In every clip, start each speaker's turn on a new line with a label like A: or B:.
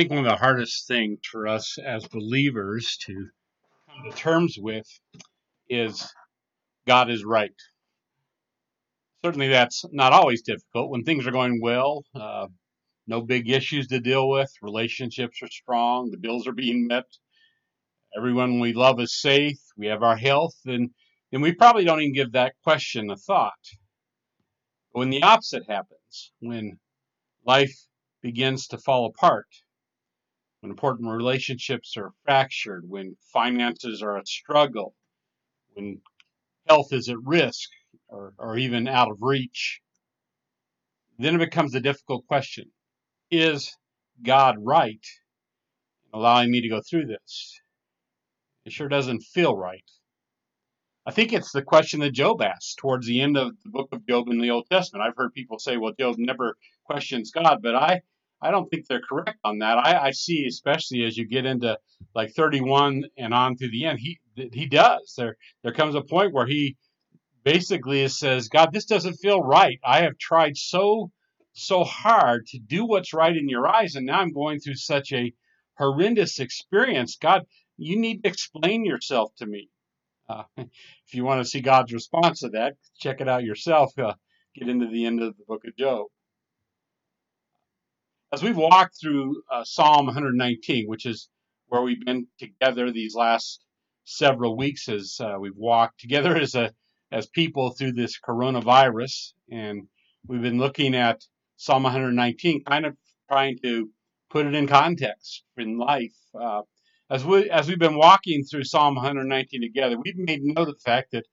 A: think one of the hardest things for us as believers to come to terms with is God is right. Certainly, that's not always difficult. When things are going well, uh, no big issues to deal with, relationships are strong, the bills are being met, everyone we love is safe, we have our health, and then we probably don't even give that question a thought. But when the opposite happens, when life begins to fall apart, when important relationships are fractured, when finances are a struggle, when health is at risk or, or even out of reach, then it becomes a difficult question. Is God right in allowing me to go through this? It sure doesn't feel right. I think it's the question that Job asks towards the end of the book of Job in the Old Testament. I've heard people say, well, Job never questions God, but I, I don't think they're correct on that. I, I see, especially as you get into like 31 and on to the end, he he does. There there comes a point where he basically says, God, this doesn't feel right. I have tried so so hard to do what's right in your eyes, and now I'm going through such a horrendous experience. God, you need to explain yourself to me. Uh, if you want to see God's response to that, check it out yourself. Uh, get into the end of the book of Job as we've walked through uh, Psalm 119, which is where we've been together these last several weeks, as uh, we've walked together as a as people through this coronavirus, and we've been looking at Psalm 119, kind of trying to put it in context in life. Uh, as we as we've been walking through Psalm 119 together, we've made note of the fact that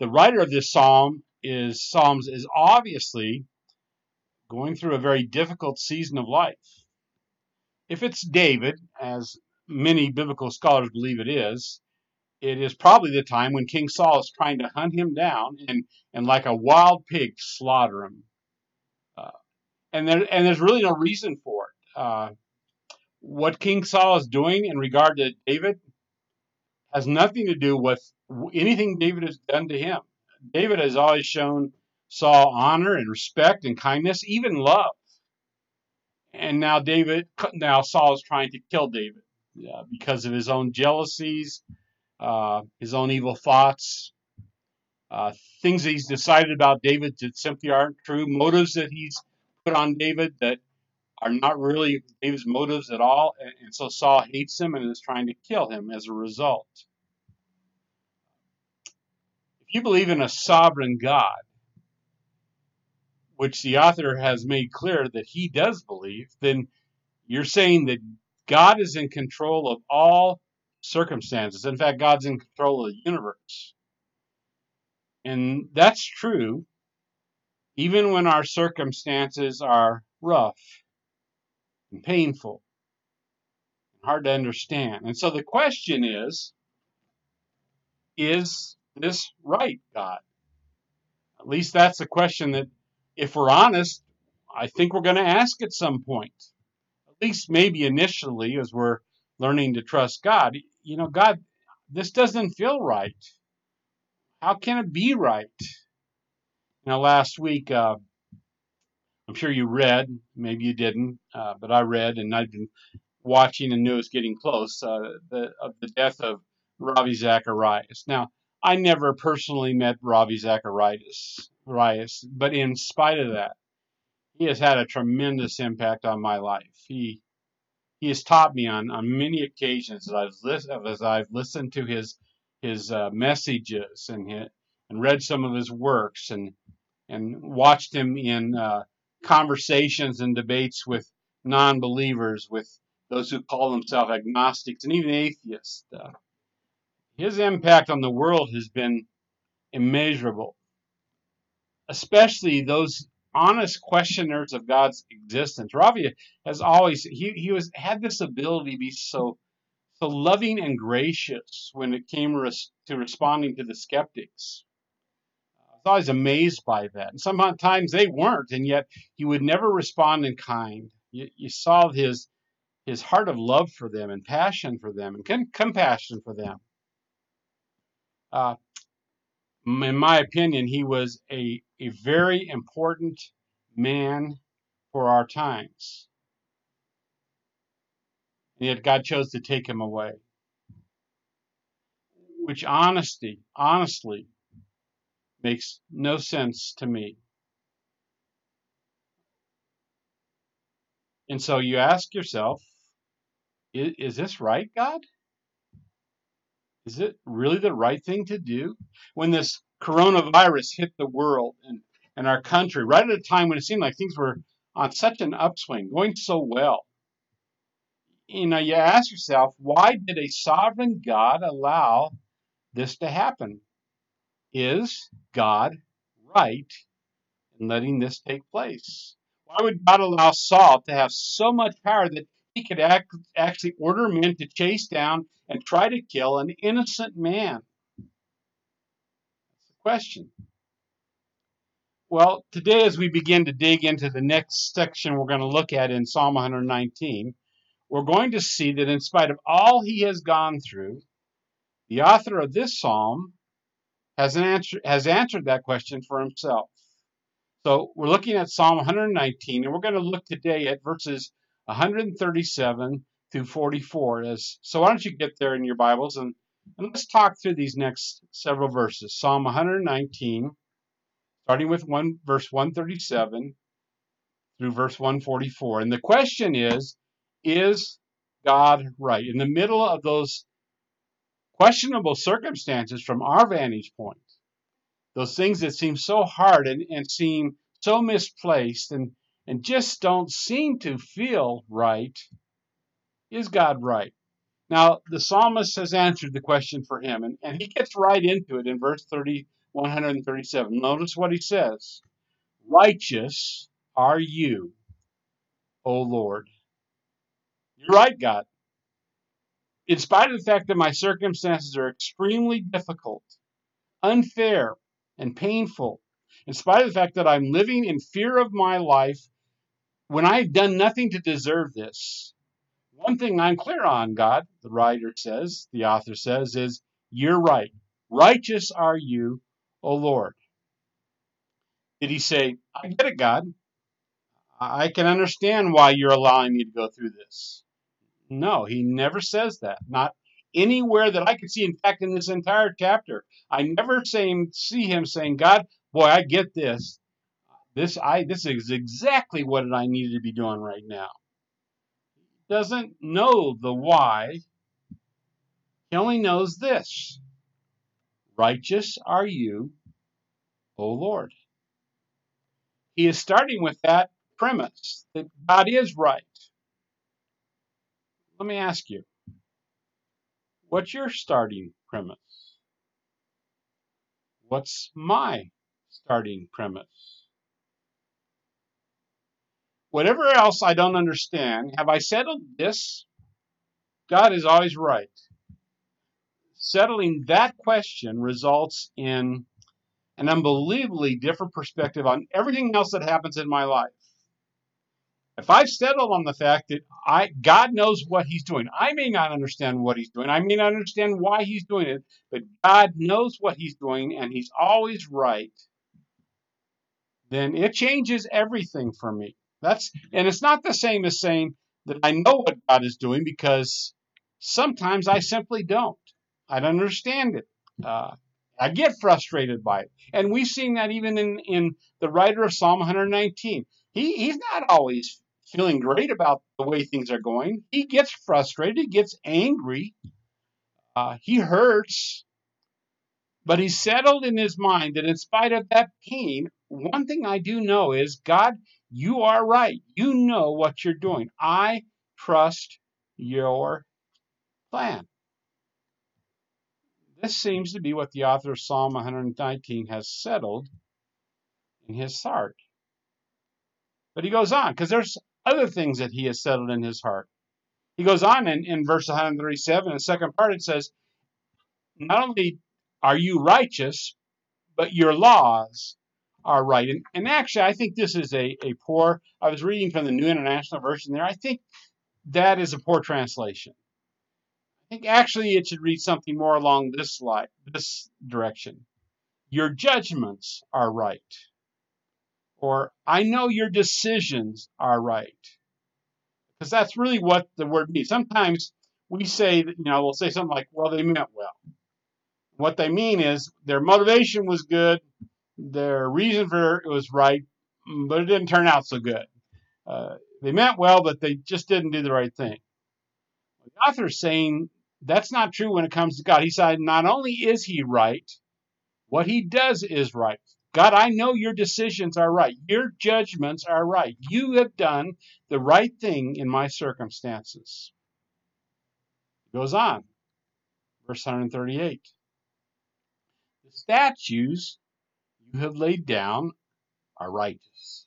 A: the writer of this psalm is Psalms is obviously going through a very difficult season of life. If it's David, as many biblical scholars believe it is, it is probably the time when King Saul is trying to hunt him down and, and like a wild pig slaughter him. Uh, and there and there's really no reason for it. Uh, what King Saul is doing in regard to David has nothing to do with anything David has done to him. David has always shown Saul honor and respect and kindness, even love. And now David, now Saul is trying to kill David because of his own jealousies, uh, his own evil thoughts, uh, things that he's decided about David that simply aren't true, motives that he's put on David that are not really David's motives at all. And, and so Saul hates him and is trying to kill him as a result. If you believe in a sovereign God, which the author has made clear that he does believe, then you're saying that God is in control of all circumstances. In fact, God's in control of the universe. And that's true even when our circumstances are rough and painful and hard to understand. And so the question is is this right, God? At least that's the question that if we're honest, I think we're going to ask at some point. At least maybe initially as we're learning to trust God. You know, God, this doesn't feel right. How can it be right? Now, last week, uh, I'm sure you read, maybe you didn't, uh, but I read and I've been watching and knew it was getting close uh, the, of the death of Ravi Zacharias. Now, I never personally met Ravi Zacharias, Zacharias, but in spite of that, he has had a tremendous impact on my life. He he has taught me on, on many occasions as I've, listened, as I've listened to his his uh, messages and his, and read some of his works and and watched him in uh, conversations and debates with non-believers, with those who call themselves agnostics and even atheists. Uh, his impact on the world has been immeasurable, especially those honest questioners of God's existence. Ravi has always he he was had this ability to be so so loving and gracious when it came res, to responding to the skeptics. I was always amazed by that. And sometimes they weren't, and yet he would never respond in kind. You, you saw his his heart of love for them and passion for them and compassion for them. Uh, in my opinion, he was a, a very important man for our times. and yet God chose to take him away. Which honesty, honestly, makes no sense to me. And so you ask yourself, is, is this right, God? Is it really the right thing to do? When this coronavirus hit the world and, and our country, right at a time when it seemed like things were on such an upswing, going so well, you know, you ask yourself, why did a sovereign God allow this to happen? Is God right in letting this take place? Why would God allow Saul to have so much power that he could act, actually order men to chase down and try to kill an innocent man? Question. Well, today, as we begin to dig into the next section we're going to look at in Psalm 119, we're going to see that in spite of all he has gone through, the author of this psalm has, answer, has answered that question for himself. So we're looking at Psalm 119, and we're going to look today at verses 137 through 44. As, so why don't you get there in your Bibles and, and let's talk through these next several verses. Psalm 119, starting with one verse 137 through verse 144. And the question is, is God right? In the middle of those questionable circumstances from our vantage point, those things that seem so hard and, and seem so misplaced and, and just don't seem to feel right, is God right? Now, the psalmist has answered the question for him, and, and he gets right into it in verse 30, 137. Notice what he says Righteous are you, O Lord. You're right, God. In spite of the fact that my circumstances are extremely difficult, unfair, and painful, in spite of the fact that I'm living in fear of my life when I've done nothing to deserve this, one thing I'm clear on, God, the writer says, the author says, is you're right. Righteous are you, O Lord. Did he say, I get it, God. I can understand why you're allowing me to go through this. No, he never says that. Not anywhere that I could see. In fact, in this entire chapter, I never see him saying, "God, boy, I get this. This I this is exactly what I needed to be doing right now." Doesn't know the why. He only knows this. Righteous are you, O Lord. He is starting with that premise that God is right. Let me ask you, what's your starting premise? What's my starting premise? Whatever else I don't understand, have I settled this? God is always right. Settling that question results in an unbelievably different perspective on everything else that happens in my life. If I've settled on the fact that I God knows what He's doing, I may not understand what He's doing. I may not understand why He's doing it, but God knows what He's doing, and He's always right. Then it changes everything for me. That's and it's not the same as saying that I know what God is doing because sometimes I simply don't. I don't understand it. Uh, I get frustrated by it, and we've seen that even in in the writer of Psalm 119. He he's not always feeling great about the way things are going. He gets frustrated, he gets angry, uh, he hurts, but he's settled in his mind that in spite of that pain, one thing I do know is God, you are right. You know what you're doing. I trust your plan. This seems to be what the author of Psalm 119 has settled in his heart. But he goes on because there's other things that he has settled in his heart. He goes on in, in verse 137, the second part, it says, Not only are you righteous, but your laws are right. And, and actually, I think this is a, a poor, I was reading from the New International Version there. I think that is a poor translation. I think actually it should read something more along this line, this direction. Your judgments are right or I know your decisions are right. because that's really what the word means. Sometimes we say you know, we'll say something like, well, they meant well. What they mean is their motivation was good, their reason for it was right, but it didn't turn out so good. Uh, they meant well, but they just didn't do the right thing. The author is saying that's not true when it comes to God. He said, not only is he right, what he does is right. God, I know your decisions are right. Your judgments are right. You have done the right thing in my circumstances. Goes on. Verse 138. The statutes you have laid down are righteous.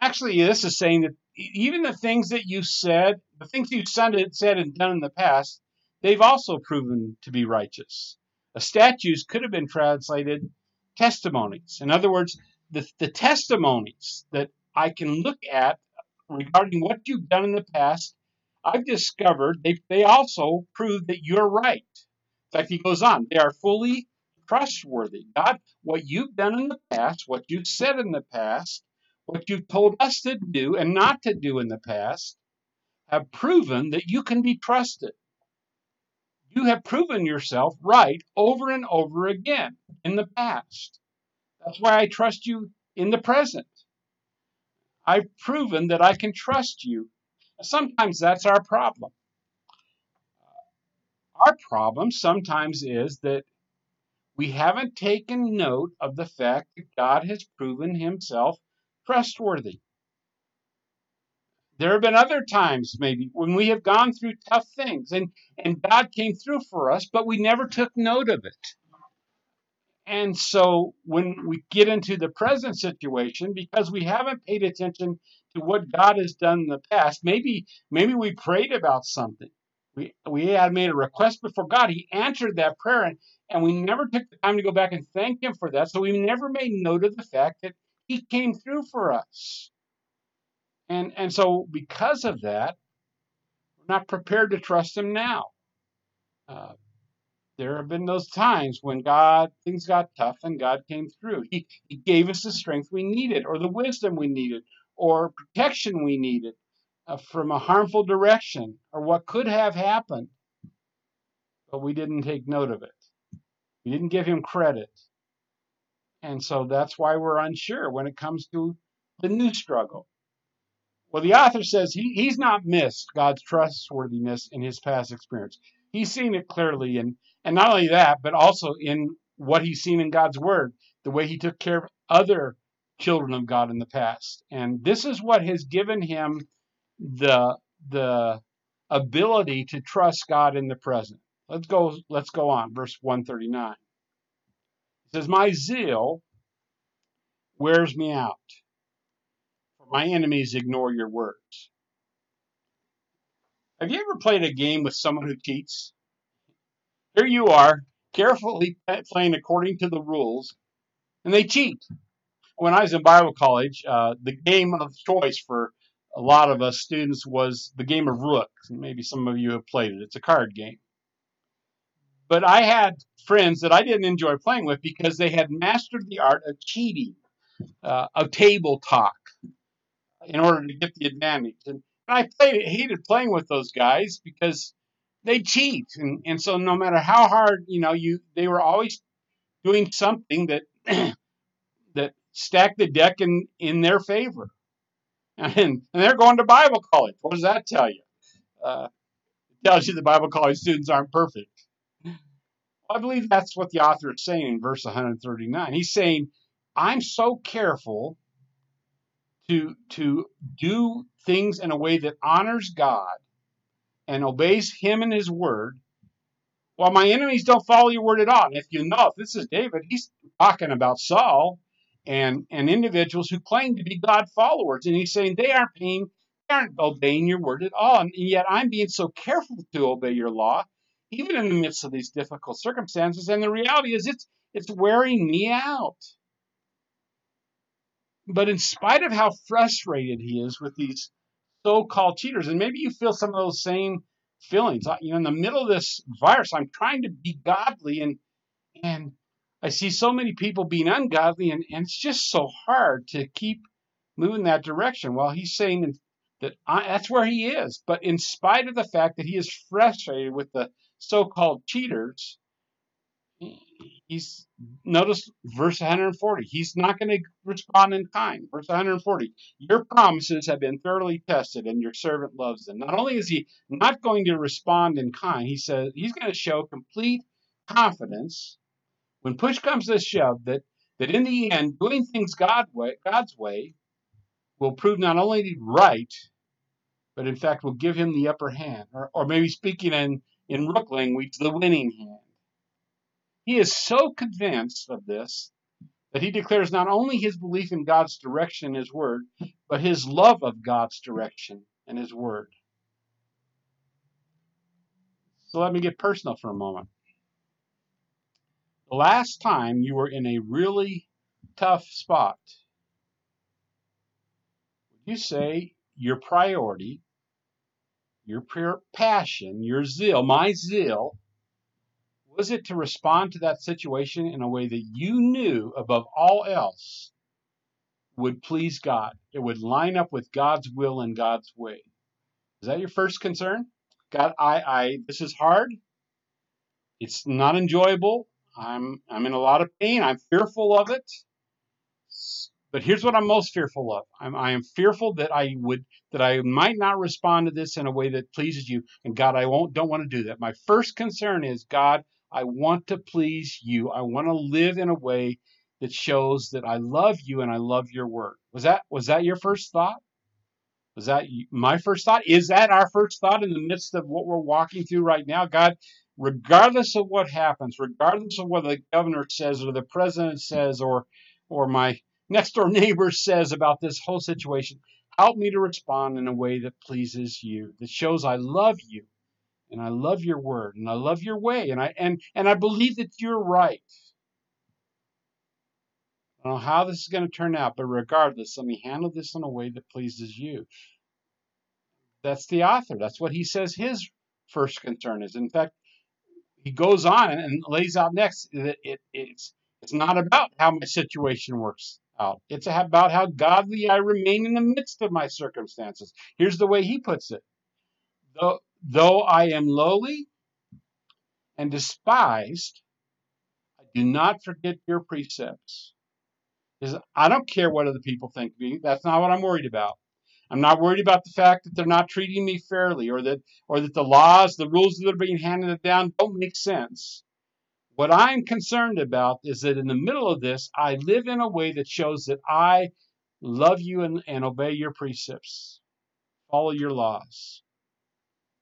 A: Actually, this is saying that even the things that you said, the things you said and done in the past, they've also proven to be righteous. A statutes could have been translated testimonies. In other words, the, the testimonies that I can look at regarding what you've done in the past, I've discovered they, they also prove that you're right. In fact, he goes on, they are fully trustworthy. God, what you've done in the past, what you've said in the past, what you've told us to do and not to do in the past, have proven that you can be trusted. You have proven yourself right over and over again in the past. That's why I trust you in the present. I've proven that I can trust you. Sometimes that's our problem. Our problem sometimes is that we haven't taken note of the fact that God has proven himself trustworthy. There have been other times, maybe, when we have gone through tough things and, and God came through for us, but we never took note of it. And so when we get into the present situation, because we haven't paid attention to what God has done in the past, maybe maybe we prayed about something. We we had made a request before God. He answered that prayer and, and we never took the time to go back and thank him for that. So we never made note of the fact that he came through for us. And and so because of that, we're not prepared to trust him now. Uh, there have been those times when God things got tough and God came through. He, he gave us the strength we needed, or the wisdom we needed, or protection we needed uh, from a harmful direction, or what could have happened. But we didn't take note of it. We didn't give him credit. And so that's why we're unsure when it comes to the new struggle. Well, the author says he, he's not missed God's trustworthiness in his past experience. He's seen it clearly and, and not only that, but also in what he's seen in God's word, the way he took care of other children of God in the past. And this is what has given him the the ability to trust God in the present. Let's go let's go on verse 139. It says my zeal wears me out. For my enemies ignore your words. Have you ever played a game with someone who cheats? Here you are, carefully playing according to the rules, and they cheat. When I was in Bible college, uh, the game of choice for a lot of us students was the game of Rook. Maybe some of you have played it. It's a card game. But I had friends that I didn't enjoy playing with because they had mastered the art of cheating, uh, of table talk, in order to get the advantage. And I played, hated playing with those guys because they cheat, and and so no matter how hard you know you, they were always doing something that that stacked the deck in in their favor, and and they're going to Bible college. What does that tell you? Uh, it tells you the Bible college students aren't perfect. I believe that's what the author is saying in verse 139. He's saying, I'm so careful to to do things in a way that honors God and obeys him and his word, while my enemies don't follow your word at all. And if you know, if this is David, he's talking about Saul and, and individuals who claim to be God followers. And he's saying they aren't paying, they aren't obeying your word at all. And yet I'm being so careful to obey your law, even in the midst of these difficult circumstances. And the reality is it's it's wearing me out. But in spite of how frustrated he is with these so-called cheaters. And maybe you feel some of those same feelings. Uh, you know, in the middle of this virus, I'm trying to be godly and and I see so many people being ungodly and, and it's just so hard to keep moving that direction. Well, he's saying that I, uh, that's where he is. But in spite of the fact that he is frustrated with the so-called cheaters, he's notice verse 140. He's not going to respond in kind. Verse 140. Your promises have been thoroughly tested, and your servant loves them. Not only is he not going to respond in kind, he says he's going to show complete confidence when push comes to shove that that in the end, doing things God way, God's way will prove not only right, but in fact will give him the upper hand. Or, or maybe speaking in, in Rook language, the winning hand. He is so convinced of this that he declares not only his belief in God's direction and his word, but his love of God's direction and his word. So let me get personal for a moment. The last time you were in a really tough spot, you say your priority, your passion, your zeal, my zeal, was it to respond to that situation in a way that you knew above all else would please God? It would line up with God's will and God's way. Is that your first concern? God, I, I, this is hard. It's not enjoyable. I'm I'm in a lot of pain. I'm fearful of it. But here's what I'm most fearful of. I'm, I am fearful that I would that I might not respond to this in a way that pleases you. And God, I won't don't want to do that. My first concern is God, I want to please you. I want to live in a way that shows that I love you and I love your word. Was that was that your first thought? Was that my first thought? Is that our first thought in the midst of what we're walking through right now? God, regardless of what happens, regardless of what the governor says or the president says or or my next door neighbor says about this whole situation, help me to respond in a way that pleases you, that shows I love you and I love your word and I love your way and I and and I believe that you're right. I don't know how this is going to turn out, but regardless, let me handle this in a way that pleases you. That's the author. That's what he says his first concern is. In fact, he goes on and lays out next that it, it's it's not about how my situation works It's about how godly I remain in the midst of my circumstances. Here's the way he puts it. Though, though I am lowly and despised, I do not forget your precepts. I don't care what other people think of me. That's not what I'm worried about. I'm not worried about the fact that they're not treating me fairly or that or that the laws, the rules that are being handed down don't make sense. What I'm concerned about is that in the middle of this, I live in a way that shows that I love you and, and obey your precepts, follow your laws,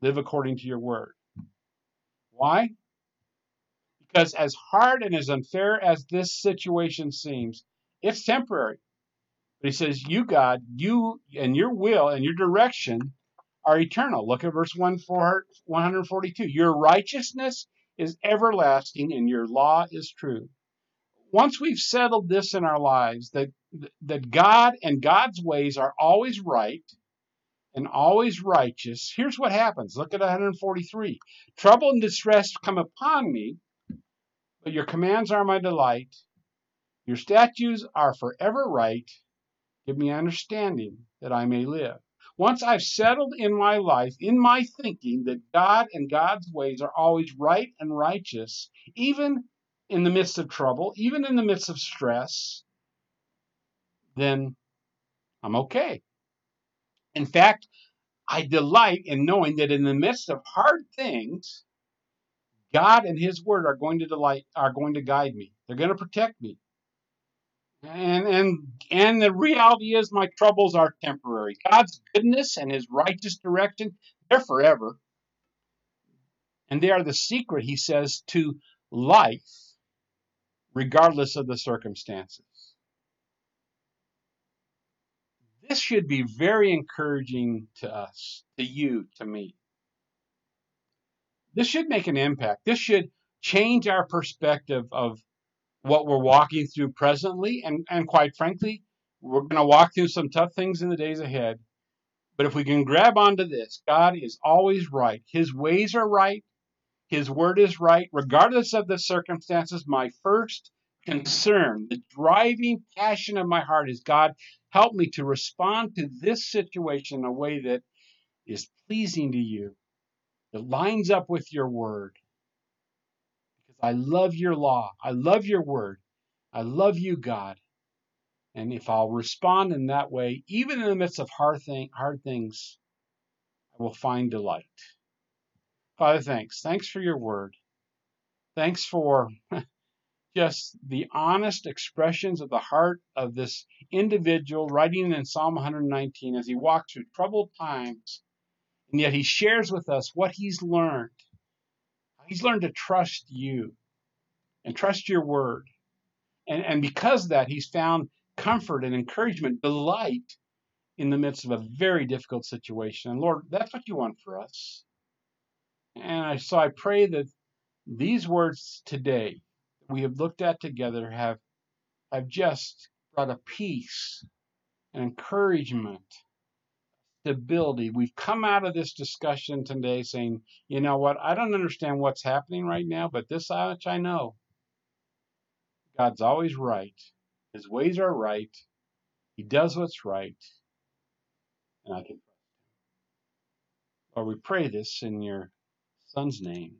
A: live according to your word. Why? Because as hard and as unfair as this situation seems, it's temporary. But he says, You, God, you and your will and your direction are eternal. Look at verse 142. Your righteousness is everlasting and your law is true. Once we've settled this in our lives, that, that God and God's ways are always right and always righteous, here's what happens. Look at 143. Trouble and distress come upon me, but your commands are my delight. Your statutes are forever right Give me understanding that I may live. Once I've settled in my life, in my thinking, that God and God's ways are always right and righteous, even in the midst of trouble, even in the midst of stress, then I'm okay. In fact, I delight in knowing that in the midst of hard things, God and His Word are going to delight, are going to guide me. They're going to protect me. And and and the reality is my troubles are temporary. God's goodness and his righteous direction, they're forever. And they are the secret, he says, to life, regardless of the circumstances. This should be very encouraging to us, to you, to me. This should make an impact. This should change our perspective of what we're walking through presently. And, and quite frankly, we're going to walk through some tough things in the days ahead. But if we can grab onto this, God is always right. His ways are right. His word is right. Regardless of the circumstances, my first concern, the driving passion of my heart is God, Help me to respond to this situation in a way that is pleasing to you, that lines up with your word. Because I love your law. I love your word. I love you, God. And if I'll respond in that way, even in the midst of hard, thing, hard things, I will find delight. Father, thanks. Thanks for your word. Thanks for just the honest expressions of the heart of this individual writing in Psalm 119 as he walks through troubled times. And yet he shares with us what he's learned. He's learned to trust you and trust your word. And, and because of that, he's found comfort and encouragement, delight in the midst of a very difficult situation. And Lord, that's what you want for us. And I, so I pray that these words today we have looked at together have have just brought a peace, and encouragement, We've come out of this discussion today saying, you know what, I don't understand what's happening right now, but this much I know. God's always right. His ways are right. He does what's right. And I can trust him. Lord, we pray this in your son's name.